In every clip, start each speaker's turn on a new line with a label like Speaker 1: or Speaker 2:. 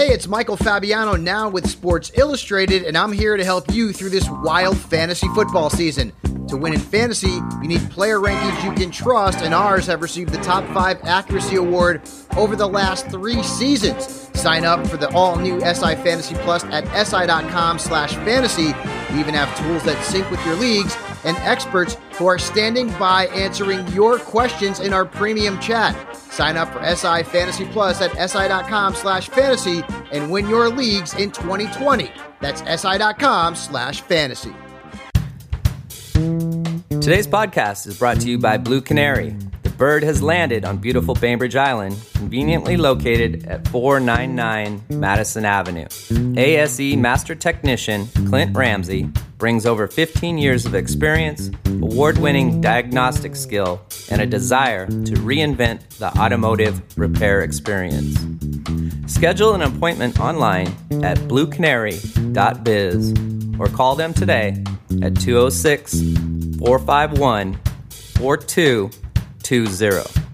Speaker 1: Hey, it's Michael Fabiano now with Sports Illustrated, and I'm here to help you through this wild fantasy football season. To win in fantasy, you need player rankings you can trust, and ours have received the top five accuracy award over the last three seasons. Sign up for the all-new SI Fantasy Plus at si.com slash fantasy. We even have tools that sync with your leagues and experts who are standing by answering your questions in our premium chat. Sign up for SI Fantasy Plus at si.com slash fantasy and win your leagues in 2020. That's si.com slash fantasy.
Speaker 2: Today's podcast is brought to you by Blue Canary. Bird has landed on beautiful Bainbridge Island, conveniently located at 499 Madison Avenue. ASE Master Technician Clint Ramsey brings over 15 years of experience, award winning diagnostic skill, and a desire to reinvent the automotive repair experience. Schedule an appointment online at bluecanary.biz or call them today at 206 451 4220.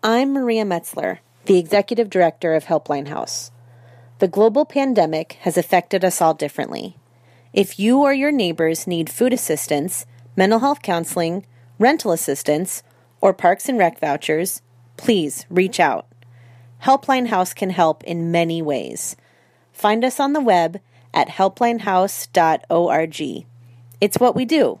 Speaker 3: I'm Maria Metzler, the Executive Director of Helpline House. The global pandemic has affected us all differently. If you or your neighbors need food assistance, mental health counseling, rental assistance, or parks and rec vouchers, please reach out. Helpline House can help in many ways. Find us on the web at helplinehouse.org. It's what we do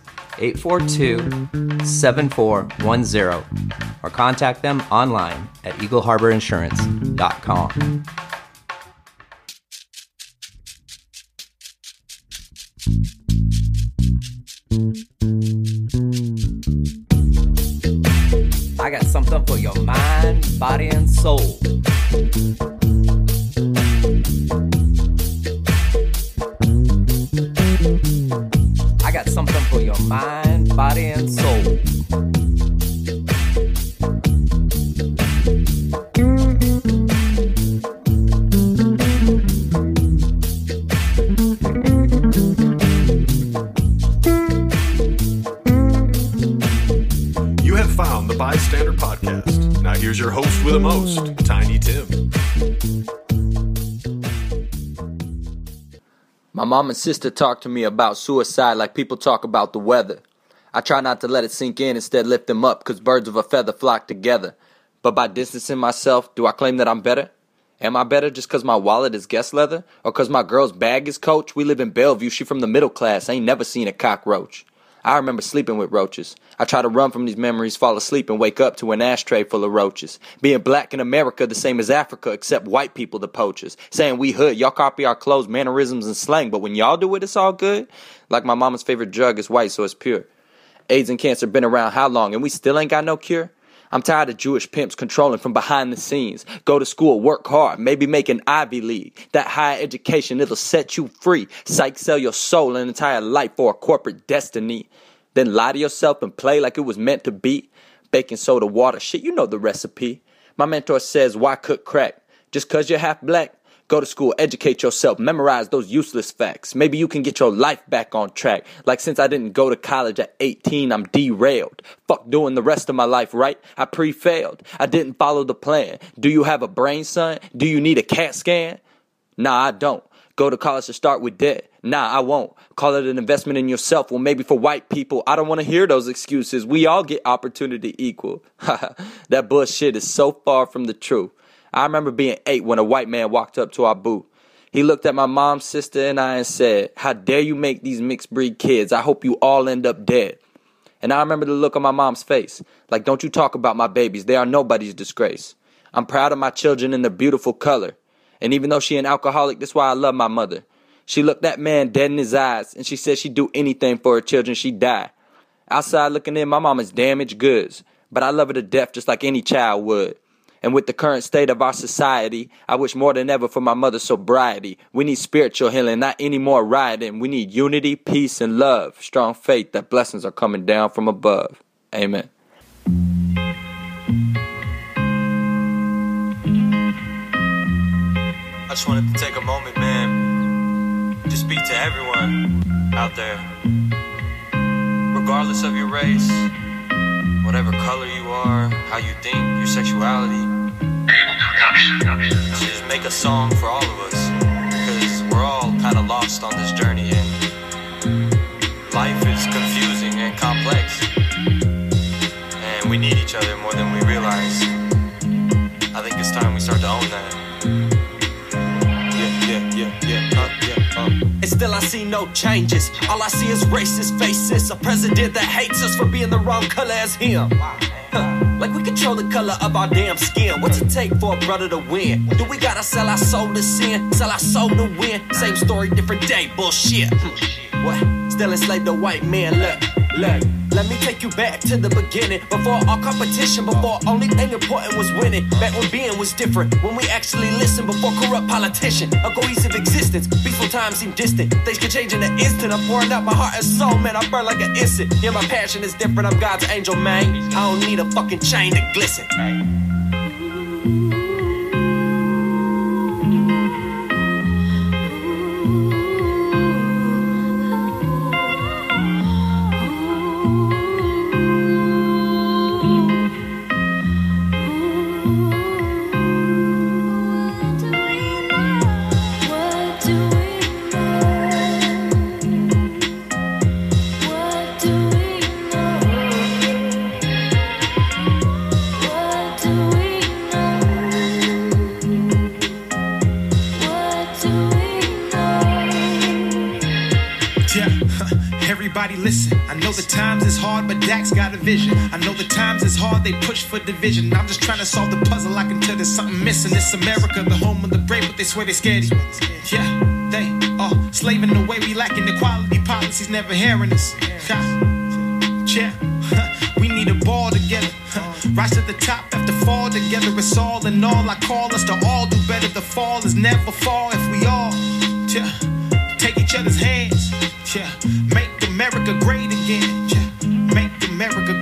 Speaker 2: 842 7410 or contact them online at eagleharborinsurance.com. I got something for your mind, body, and soul. Mind, body, and
Speaker 4: mom and sister talk to me about suicide like people talk about the weather. I try not to let it sink in, instead lift them up, cause birds of a feather flock together. But by distancing myself, do I claim that I'm better? Am I better just cause my wallet is guest leather? Or cause my girl's bag is coach? We live in Bellevue, she from the middle class, ain't never seen a cockroach. I remember sleeping with roaches. I try to run from these memories, fall asleep, and wake up to an ashtray full of roaches. Being black in America, the same as Africa, except white people, the poachers. Saying we hood, y'all copy our clothes, mannerisms, and slang, but when y'all do it, it's all good. Like my mama's favorite drug is white, so it's pure. AIDS and cancer been around how long, and we still ain't got no cure? I'm tired of Jewish pimps controlling from behind the scenes. Go to school, work hard, maybe make an Ivy League. That higher education, it'll set you free. Psych, sell your soul and entire life for a corporate destiny. Then lie to yourself and play like it was meant to be. Baking soda, water, shit, you know the recipe. My mentor says, why cook crack? Just cause you're half black? Go to school, educate yourself, memorize those useless facts. Maybe you can get your life back on track. Like since I didn't go to college at 18, I'm derailed. Fuck doing the rest of my life right. I pre-failed. I didn't follow the plan. Do you have a brain, son? Do you need a CAT scan? Nah, I don't. Go to college to start with debt. Nah, I won't. Call it an investment in yourself. Well, maybe for white people, I don't want to hear those excuses. We all get opportunity equal. that bullshit is so far from the truth. I remember being eight when a white man walked up to our booth. He looked at my mom, sister, and I and said, How dare you make these mixed breed kids? I hope you all end up dead. And I remember the look on my mom's face. Like, don't you talk about my babies. They are nobody's disgrace. I'm proud of my children and their beautiful color. And even though she an alcoholic, that's why I love my mother. She looked that man dead in his eyes and she said she'd do anything for her children. She'd die. Outside looking in, my mom is damaged goods. But I love her to death just like any child would. And with the current state of our society, I wish more than ever for my mother's sobriety. We need spiritual healing, not any more rioting. We need unity, peace, and love. Strong faith that blessings are coming down from above. Amen.
Speaker 5: I just wanted to take a moment, man, to speak to everyone out there, regardless of your race, whatever color you are, how you think, your sexuality. Just make a song for all of us, because we're all kind of lost on this journey, and life is confusing and complex, and we need each other more than we realize. I think it's time we start to own that.
Speaker 6: And still I see no changes. All I see is racist faces. A president that hates us for being the wrong color as him. Like we control the color of our damn skin. What's it take for a brother to win? Do we gotta sell our soul to sin? Sell our soul to win? Same story, different day. Bullshit. Hmm. What? Still enslaved a white man. Look, look. Let me take you back to the beginning. Before all competition, before only thing important was winning. Back when being was different. When we actually listened before corrupt politician. A cohesive existence. Peaceful times seem distant. Things can change in an instant. I'm pouring out my heart and soul, man. I burn like an instant. Yeah, my passion is different. I'm God's angel, man. I don't need a fucking chain to glisten.
Speaker 7: I know the times is hard, they push for division. I'm just trying to solve the puzzle. I can tell there's something missing. It's America, the home of the brave, but they swear they scared. Yeah, they are slaving the way we lacking equality policies, never hearing us. Yeah, we need a ball together. Rise to the top, have to fall together. It's all in all. I call us to all do better. The fall is never fall if we all yeah, take each other's hands. Yeah, make America great again. America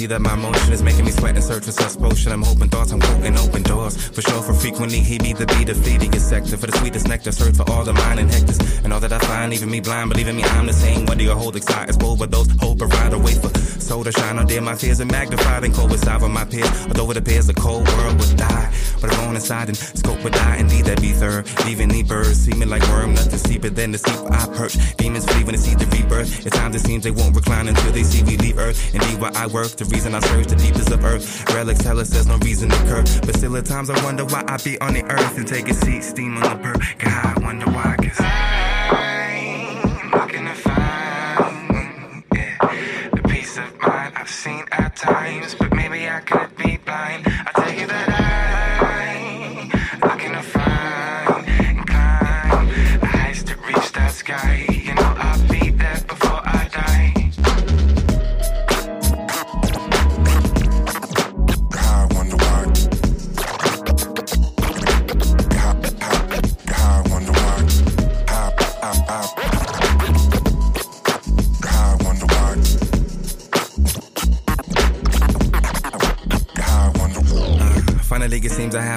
Speaker 8: see that my motion is making me sweat and search for such potion. I'm hoping thoughts, I'm quoting open doors. For sure, for frequently, he be the beat of feeding his sector. For the sweetest nectar, search for all the mine and hectares. And all that I find, leaving me blind, believing me, I'm the same. Whether you hold excited, bold, but those hope provide a way for soul to shine on dear. My fears are magnified and cold with my peers. Although it appears the cold world would die. But I'm on inside and scope I. Indeed, that be third. Leaving the birds, seeming like worm, nothing steeper than the steep I perch. Demons flee when they see the rebirth. At times it seems they won't recline until they see we leave earth. Indeed, where I work, the reason I search the deepest of earth. Relics tell us there's no reason to curve. But still, at times I wonder why I be on the earth and take a seat, steam on the. God, I wonder why, cause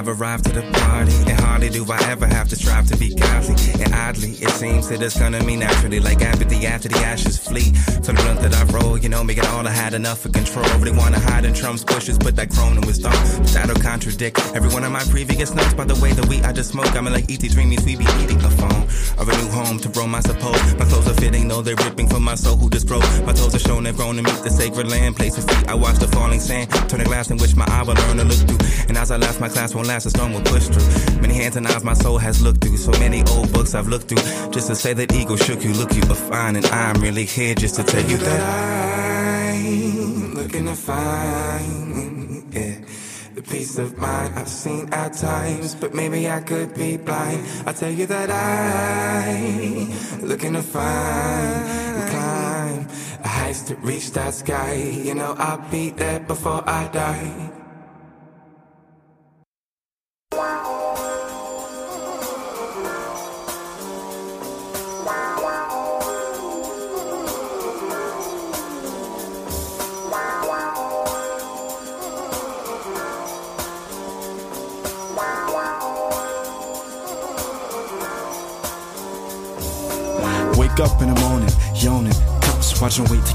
Speaker 8: it seems I have arrived to the party. And hardly do I ever have to strive to be godly. And oddly, it seems that it is gonna me naturally. Like apathy after the ashes flee. From the blunt that I roll, you know, making all I had enough of control. Really wanna hide in Trump's bushes, but that crone was dumb. That'll contradict every one of my previous notes. By the way, the weed I just smoke, I'm like E.T. Dreamies, we be eating a phone. Of a new home to roam, I suppose. My clothes are fitting, though they're ripping from my soul who just broke. My toes are shown and grown to meet the sacred land. Place with feet, I watch the falling sand. Turn the glass in which my eye will learn to look through. And as I left, my class won't last, a storm will push through. Many hands and eyes my soul has looked through. So many old books I've looked through. Just to say that ego shook you, look you are fine. And I'm really here just to tell you that.
Speaker 9: I'm looking to find peace of mind I've seen at times, but maybe I could be blind. I tell you that I'm looking to find and climb the heights to reach that sky. You know I'll be there before I die.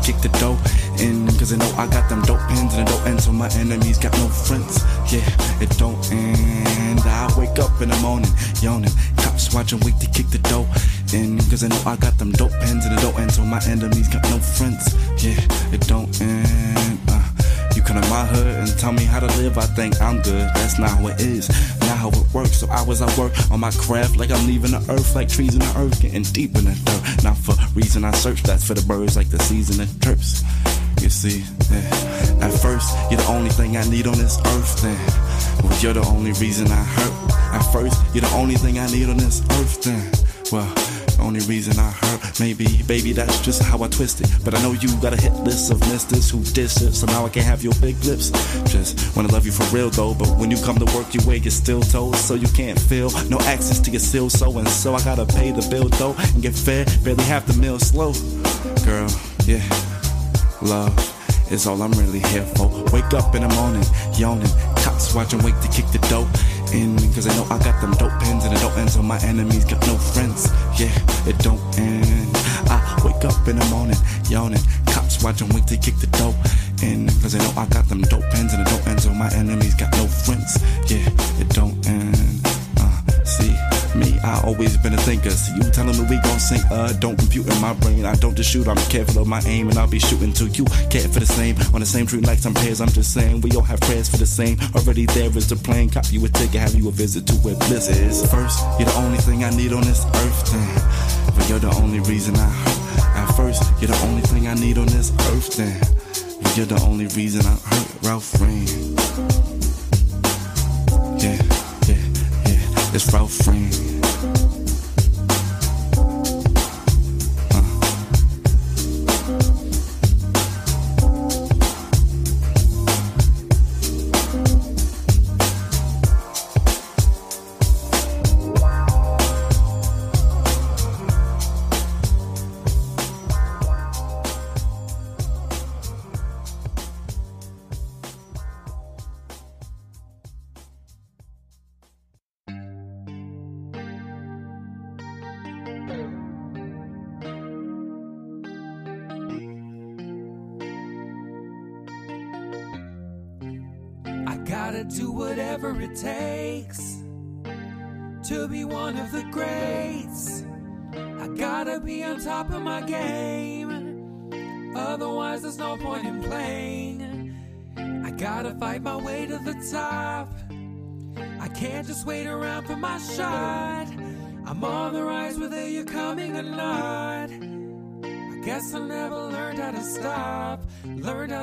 Speaker 8: Kick the door in. Cause I know I got them dope pins and it don't end. So my enemies got no friends. Yeah, it don't end. I wake up in the morning, yawning. Cops watching, wait to kick the door in. Cause I know I got them dope pins and it don't end. So my enemies got no friends. Yeah, it don't end. Uh, you come to my hood and tell me how to live, I think I'm good. That's not how it is, not how it works. So I work on my craft like I'm leaving the earth, like trees in the earth, getting deep in the dirt. Not for reason I search, that's for the birds, like the season it trips. You see, yeah. at first, you're the only thing I need on this earth, then. Well, you're the only reason I hurt. At first, you're the only thing I need on this earth, then. Well, only reason I hurt, maybe, baby, that's just how I twist it. But I know you got a hit list of misters who diss it, so now I can't have your big lips. Just wanna love you for real though, but when you come to work, your way gets still told, so you can't feel no access to your seal, so and so I gotta pay the bill though and get fed, barely half the meal slow. Girl, yeah, love is all I'm really here for. Wake up in the morning, yawning, cops watching, wait to kick the dope in. Cause I know I got them dope pins and it don't end, so my enemies got no friends. Yeah, it don't end. I wake up in the morning, yawning, cops watching, wait to kick the dope in. Cause I know I got them dope pins and it don't end, so my enemies got no friends. Yeah, it don't end. I always been a thinker. See you telling me we gon' sink, uh, don't compute in my brain. I don't just shoot, I'm careful of my aim, and I'll be shooting to you. Care for the same, on the same tree like some pairs. I'm just saying, we all have prayers for the same. Already there is the plane, cop you a ticket, have you a visit to where bliss is. First, you're the only thing I need on this earth, then. But you're the only reason I hurt. At first, you're the only thing I need on this earth, then. But you're the only reason I hurt, Ralph Reign. Yeah, yeah, yeah, it's Ralph
Speaker 9: Reign.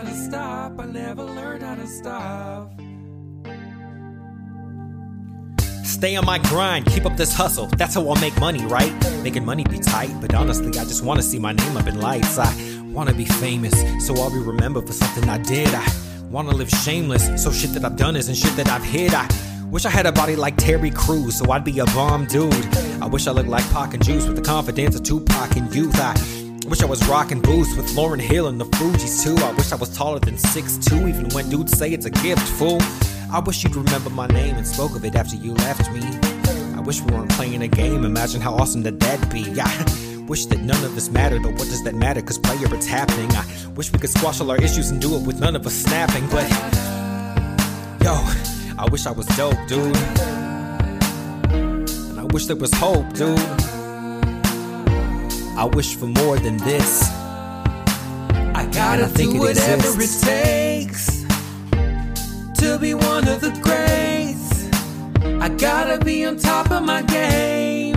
Speaker 9: To stop. I never learned how to stop.
Speaker 10: Stay on my grind, keep up this hustle. That's how I'll make money, right? Making money be tight, but honestly, I just wanna see my name up in lights. I wanna be famous, so I'll be remembered for something I did. I wanna live shameless, so shit that I've done isn't shit that I've hid. I wish I had a body like Terry Crews, so I'd be a bomb dude. I wish I looked like Pac and Juice with the confidence of Tupac in youth. I wish I was rocking boots with Lauryn Hill and the Fugees too. I wish I was taller than 6'2, even when dudes say it's a gift, fool. I wish you'd remember my name and spoke of it after you left me. I wish we weren't playing a game, imagine how awesome that that'd be. I wish that none of this mattered, but what does that matter? Cause player, it's happening. I wish we could squash all our issues and do it with none of us snapping, but. Yo, I wish I was dope, dude. And I wish there was hope, dude. I wish for more than this.
Speaker 9: I gotta
Speaker 10: think
Speaker 9: do
Speaker 10: it
Speaker 9: whatever
Speaker 10: exists.
Speaker 9: it takes to be one of the greats. I gotta be on top of my game.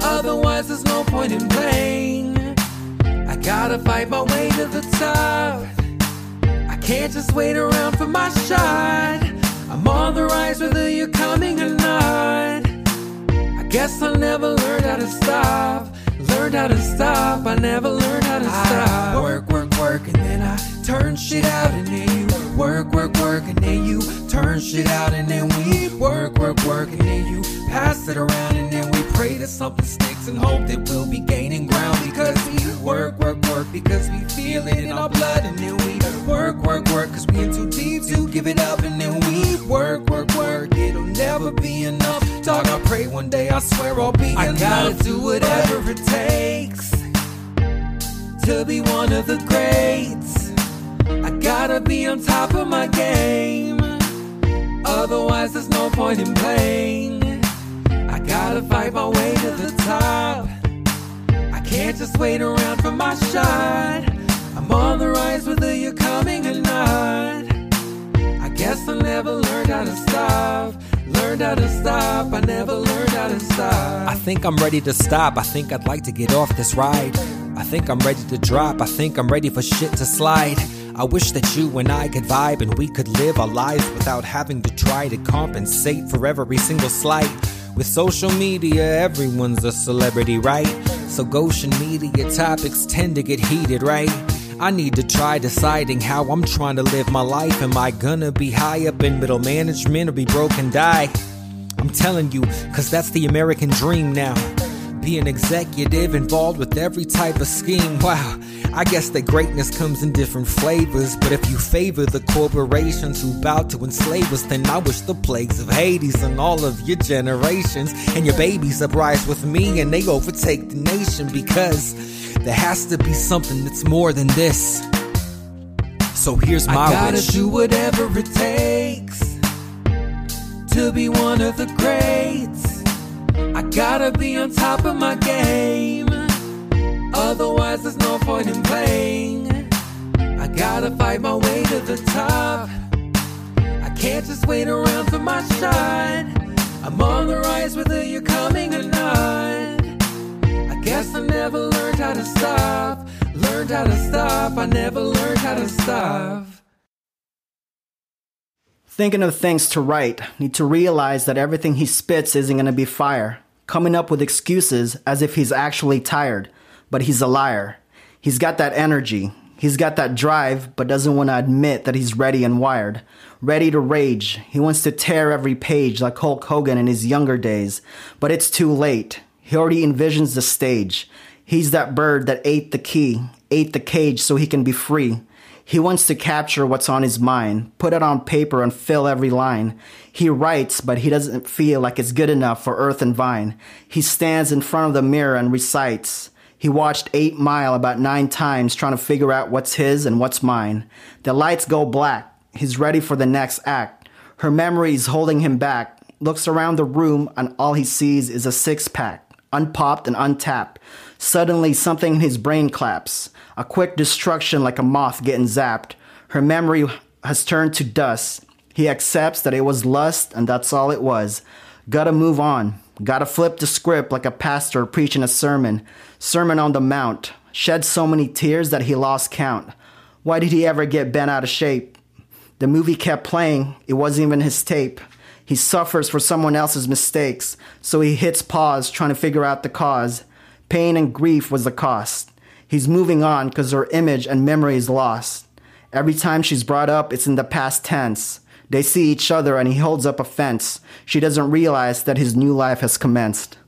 Speaker 9: Otherwise, there's no point in playing. I gotta fight my way to the top. I can't just wait around for my shot. I'm on the rise whether you're coming or not. I guess I never learned how to stop. Learned how to stop. I never learned how to stop. Work, work, work, and then I turn shit out, and then you work, work, work, and then you turn shit out, and then we work, work, work, and then you pass it around, and then we pray that something sticks and hope that we'll be gaining ground because we work, work, work, because we feel it in our blood, and then we work, work, work, because we in too deep to give it up, and then we work, work, work. It'll never be enough. Dog, I pray one day, I swear I'll be I enough. gotta do whatever it takes to be one of the greats. I gotta be on top of my game. Otherwise, there's no point in playing. Gotta fight my way to the top. I can't just wait around for my shot. I'm on the rise whether you're coming or not. I guess I never learned how to stop. Learned how to stop. I never learned how to stop.
Speaker 10: I think I'm ready to stop. I think I'd like to get off this ride. I think I'm ready to drop. I think I'm ready for shit to slide. I wish that you and I could vibe and we could live our lives without having to try to compensate for every single slight. With social media, everyone's a celebrity, right? So Goshen media topics tend to get heated, right? I need to try deciding how I'm trying to live my life. Am I gonna be high up in middle management or be broke and die? I'm telling you, cause that's the American dream now. Be an executive involved with every type of scheme. Wow, I guess that greatness comes in different flavors. But if you favor the corporations who bow to enslave us, then I wish the plagues of Hades on all of your generations. And your babies uprise with me and they overtake the nation because there has to be something that's more than this. So here's my wish.
Speaker 9: I gotta
Speaker 10: wish.
Speaker 9: do whatever it takes to be one of the greats. I gotta be on top of my game. Otherwise, there's no point in playing. I gotta fight my way to the top. I can't just wait around for my shot. I'm on the rise whether you're coming or not. I guess I never learned how to stop. Learned how to stop. I never learned how to stop.
Speaker 11: Thinking of things to write, need to realize that everything he spits isn't going to be fire. Coming up with excuses as if he's actually tired, but he's a liar. He's got that energy. He's got that drive, but doesn't want to admit that he's ready and wired. Ready to rage. He wants to tear every page like Hulk Hogan in his younger days, but it's too late. He already envisions the stage. He's that bird that ate the key, ate the cage so he can be free. He wants to capture what's on his mind, put it on paper and fill every line. He writes, but he doesn't feel like it's good enough for earth and vine. He stands in front of the mirror and recites. He watched Eight Mile about nine times trying to figure out what's his and what's mine. The lights go black He's ready for the next act. Her memory is holding him back. Looks around the room and all he sees is a six pack, unpopped and untapped. Suddenly, something in his brain claps. A quick destruction like a moth getting zapped. Her memory has turned to dust. He accepts that it was lust and that's all it was. Gotta move on. Gotta flip the script like a pastor preaching a sermon. Sermon on the Mount. Shed so many tears that he lost count. Why did he ever get bent out of shape? The movie kept playing. It wasn't even his tape. He suffers for someone else's mistakes, so he hits pause trying to figure out the cause. Pain and grief was the cost. He's moving on because her image and memory is lost. Every time she's brought up, it's in the past tense. They see each other and he holds up a fence. She doesn't realize that his new life has commenced.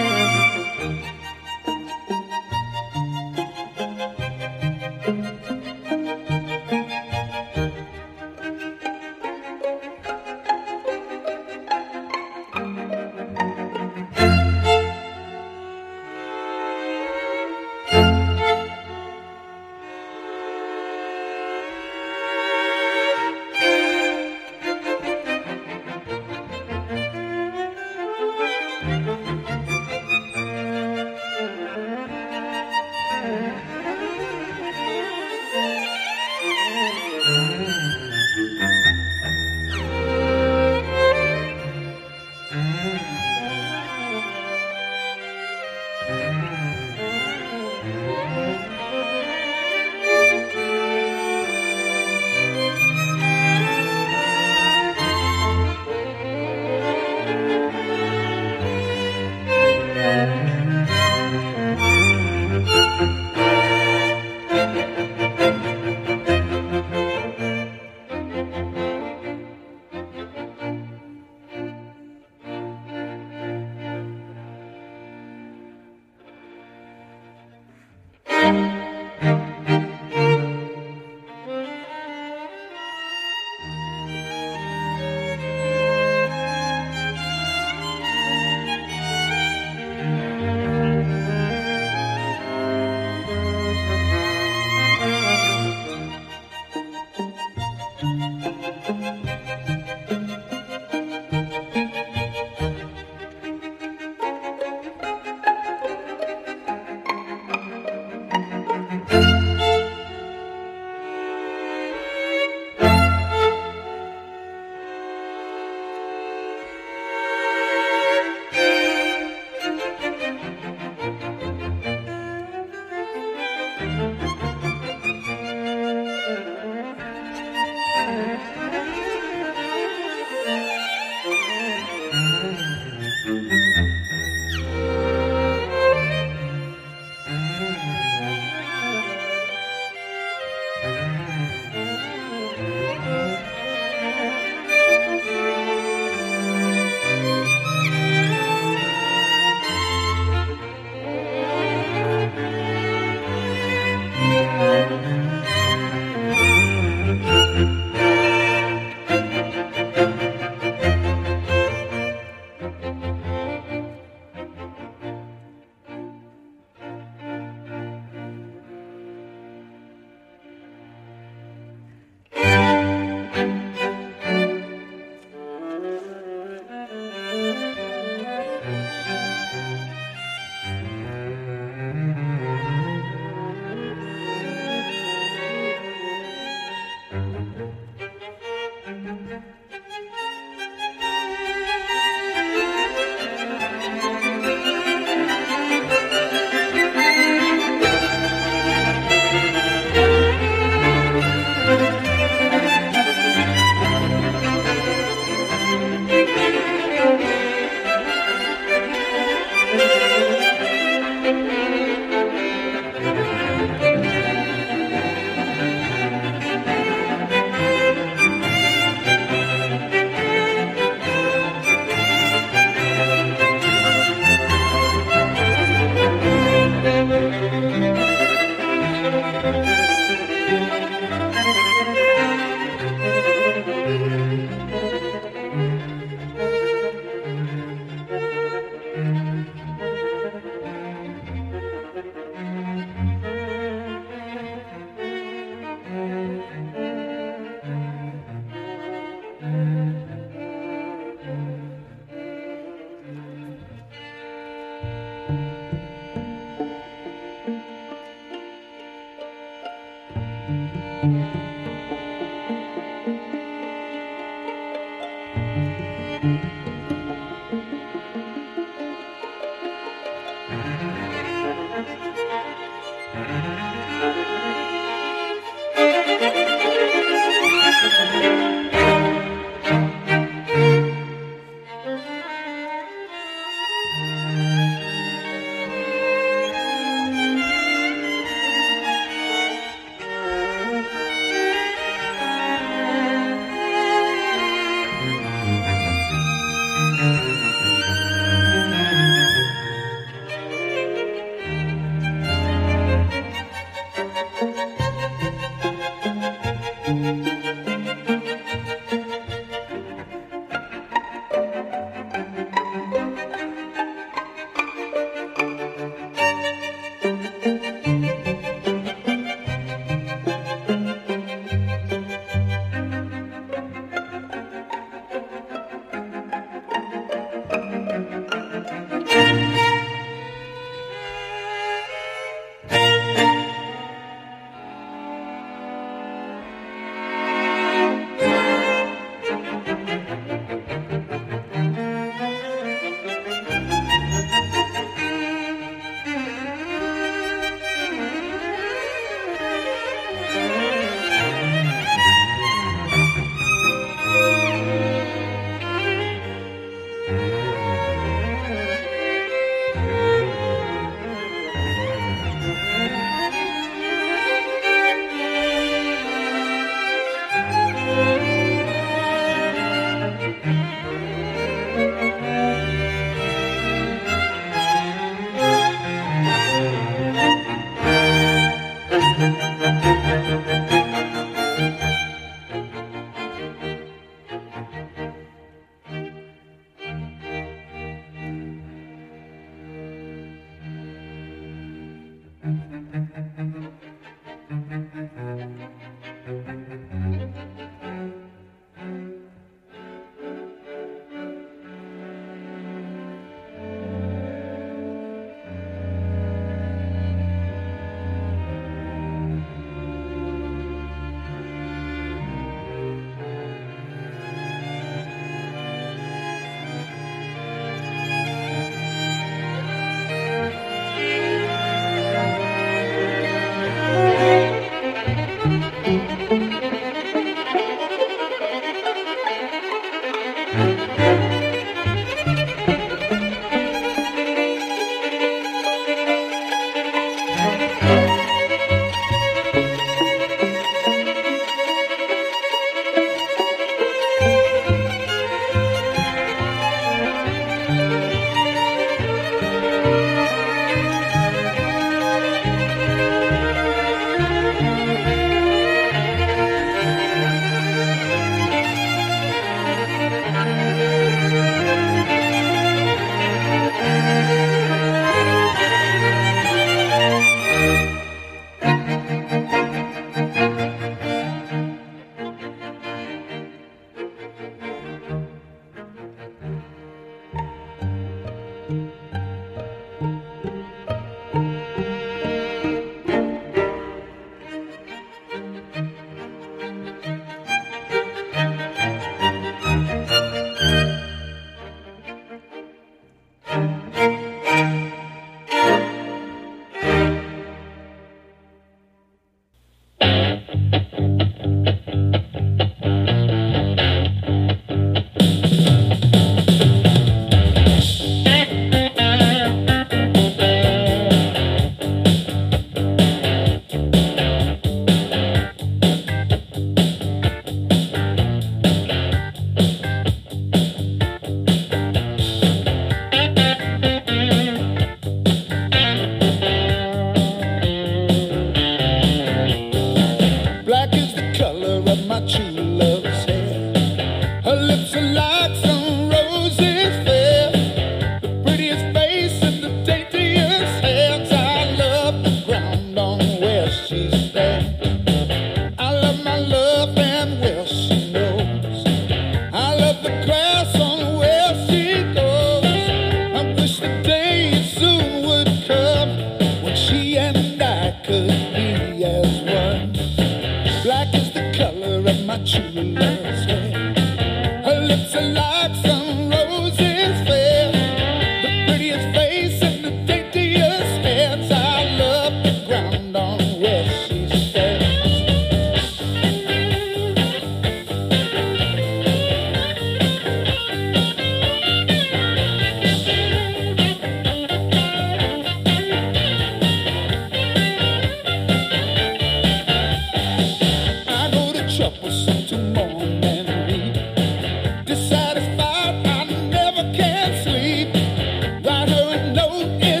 Speaker 12: in